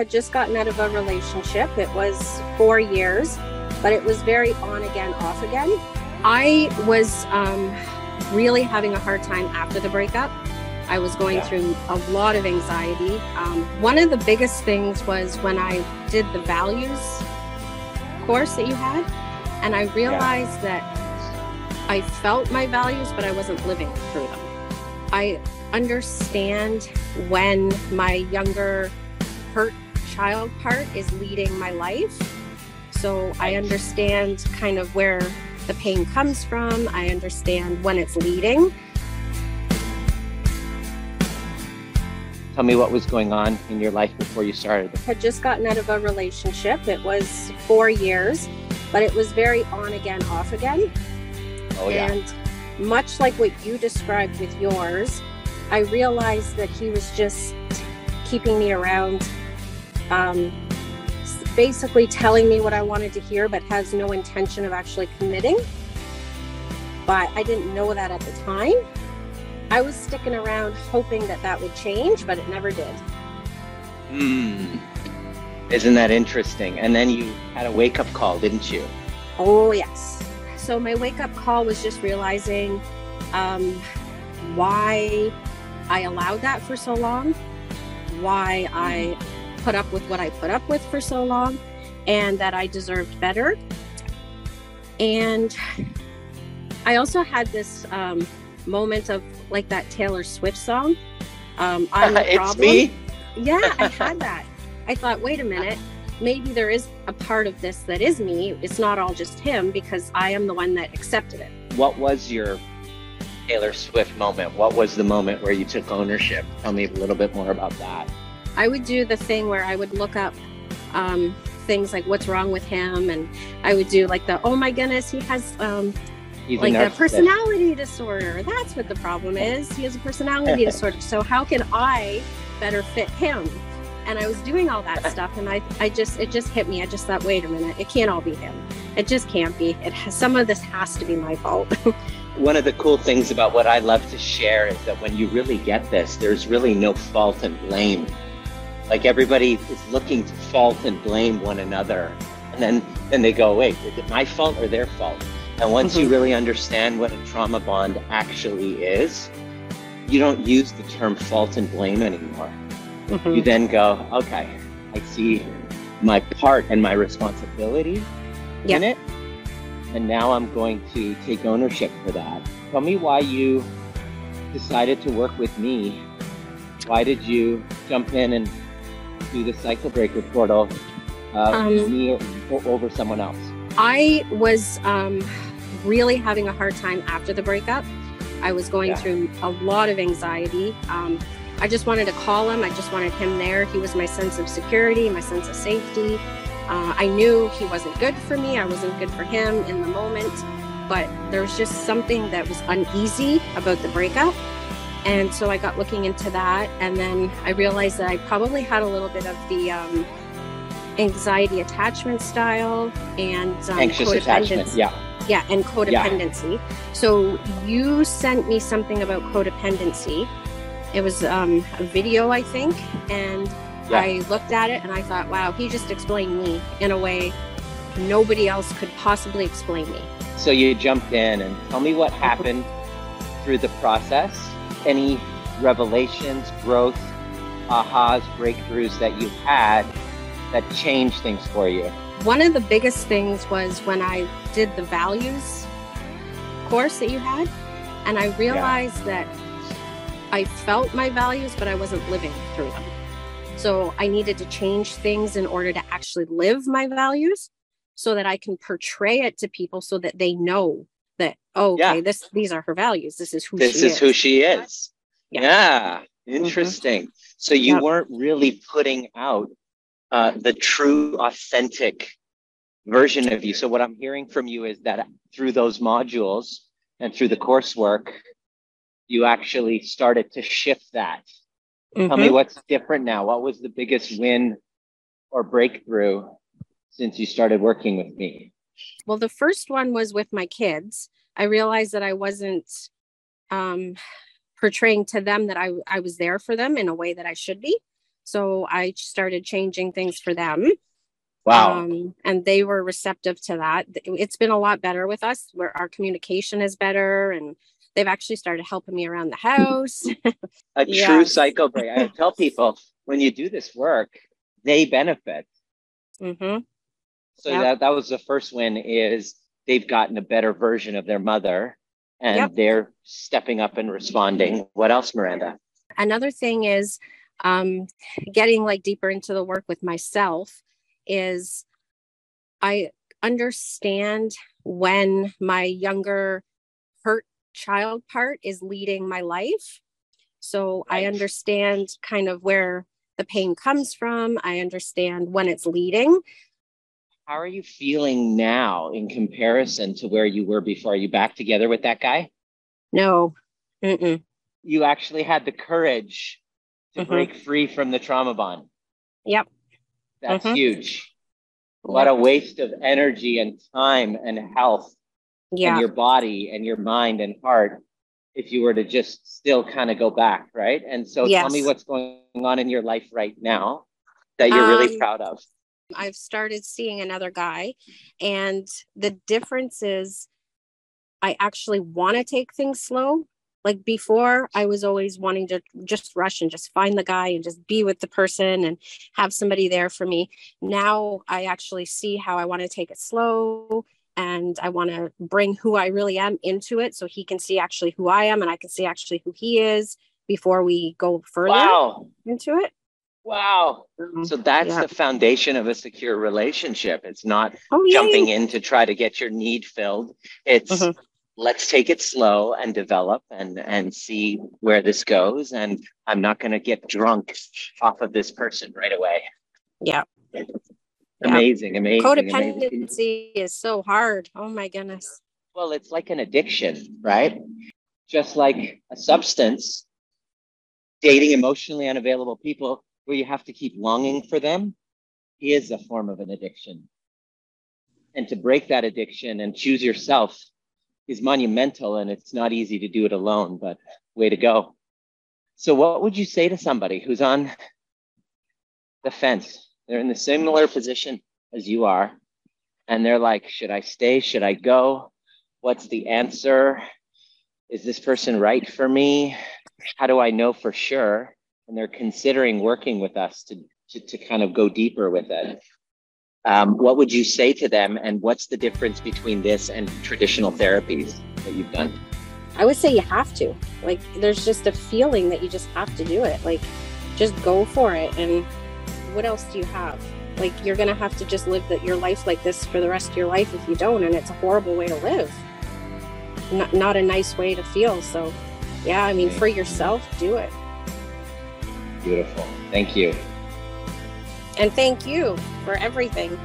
had just gotten out of a relationship. It was four years, but it was very on again, off again. I was um, really having a hard time after the breakup. I was going Yeah. through a lot of anxiety. Um, one of the biggest things was when I did the values course that you had, and I realized that I felt my values, but I wasn't living through them. I understand when my younger hurt child part is leading my life. So I understand kind of where the pain comes from. I understand when it's leading. Tell me what was going on in your life before you started. had just gotten out of a relationship. It was four years, but it was very on again, off again. Oh yeah. And much like what you described with yours, I realized that he was just keeping me around, um, basically telling me what I wanted to hear, but has no intention of actually committing. But I didn't know that at the time. I was sticking around hoping that that would change, but it never did. Hmm. Isn't that interesting? And then you had a wake up call, didn't you? Oh, yes. So my wake up call was just realizing um, why I allowed that for so long, why I put up with what I put up with for so long, and that I deserved better. And I also had this um, moment of like that Taylor Swift song. Um, I'm the it's problem. me. Yeah, I had that. I thought, wait a minute, maybe there is a part of this that is me. It's not all just him because I am the one that accepted it. What was your Taylor Swift moment? What was the moment where you took ownership? Tell me a little bit more about that. I would do the thing where I would look up um, things like what's wrong with him, and I would do like the oh my goodness, he has um, like a a personality disorder. That's what the problem is. He has a personality disorder. So how can I better fit him? And I was doing all that stuff, and I, I just, it just hit me. I just thought, wait a minute, it can't all be him. It just can't be. It has, some of this has to be my fault. One of the cool things about what I love to share is that when you really get this, there's really no fault and blame. Like everybody is looking to fault and blame one another. And then, then they go, wait, is it my fault or their fault? And once you Mhm. really understand what a trauma bond actually is, you don't use the term fault and blame anymore. You then go, okay, I see my part and my responsibility in it. And now I'm going to take ownership for that. Tell me why you decided to work with me. Why did you jump in and do the cycle breaker portal uh, Um, with me over someone else? I was um, really having a hard time after the breakup. I was going Yeah. through a lot of anxiety. Um, I just wanted to call him. I just wanted him there. He was my sense of security, my sense of safety. Uh, I knew he wasn't good for me. I wasn't good for him in the moment. But there was just something that was uneasy about the breakup. And so I got looking into that. And then I realized that I probably had a little bit of the um, anxiety attachment style and um, Anxious attachment. Yeah. Yeah, and codependency. So you sent me something about codependency. It was um, a video, I think, and Yeah. I looked at it and I thought, wow, he just explained me in a way nobody else could possibly explain me. So you jumped in and tell me what happened through the process. Any revelations, growth, ahas, breakthroughs that you had that changed things for you? One of the biggest things was when I did the values course that you had, and I realized that I felt my values, but I wasn't living through them. So I needed to change things in order to actually live my values so that I can portray it to people so that they know that, oh, okay, Yeah. this these are her values. This is who this she is who she is. Yeah. Yeah, interesting. So you Yep. weren't really putting out uh, the true, authentic version of you. So what I'm hearing from you is that through those modules and through the coursework, you actually started to shift that. Tell me Mhm. what's different now. What was the biggest win or breakthrough since you started working with me? Well, the first one was with my kids. I realized that I wasn't um, portraying to them that I, I was there for them in a way that I should be. So I started changing things for them. Wow. Um, and they were receptive to that. It's been a lot better with us where our communication is better and they've actually started helping me around the house. a yes. true cycle break. I tell people when you do this work, they benefit. Mm-hmm. So yep. that, that was the first win is they've gotten a better version of their mother and yep. they're stepping up and responding. What else, Miranda? Another thing is um, getting like deeper into the work with myself is I understand when my younger hurt child part is leading my life. So right. I understand kind of where the pain comes from. I understand when it's leading. How are you feeling now in comparison to where you were before? Are you back together with that guy? No. Mm-mm. You actually had the courage to mm-hmm. break free from the trauma bond. Yep. That's mm-hmm. huge. What a waste of energy and time and health yeah. and your body and your mind and heart if you were to just still kind of go back, right? And so yes. tell me what's going on in your life right now that you're um, really proud of. I've started seeing another guy, and the difference is I actually want to take things slow. Like before, I was always wanting to just rush and just find the guy and just be with the person and have somebody there for me. Now I actually see how I want to take it slow and I want to bring who I really am into it so he can see actually who I am and I can see actually who he is before we go further wow. into it. Wow. Mm-hmm. So that's yeah. the foundation of a secure relationship. It's not oh, jumping in to try to get your need filled. It's mm-hmm. let's take it slow and develop and and see where this goes. And I'm not going to get drunk off of this person right away. Yeah. Amazing, amazing. Codependency amazing. is so hard. Oh my goodness. Well, it's like an addiction, right? Just like a substance, dating emotionally unavailable people where you have to keep longing for them is a form of an addiction. And to break that addiction and choose yourself is monumental and it's not easy to do it alone, but way to go. So, what would you say to somebody who's on the fence they're in the similar position as you are. And they're like, should I stay? Should I go? What's the answer? Is this person right for me? How do I know for sure? And they're considering working with us to, to, to kind of go deeper with it. Um, what would you say to them? And what's the difference between this and traditional therapies that you've done? I would say you have to. Like, there's just a feeling that you just have to do it. Like, just go for it. And what else do you have? Like you're gonna have to just live that your life like this for the rest of your life if you don't, and it's a horrible way to live. Not not a nice way to feel. So, yeah, I mean, for yourself, do it. Beautiful. Thank you. And thank you for everything.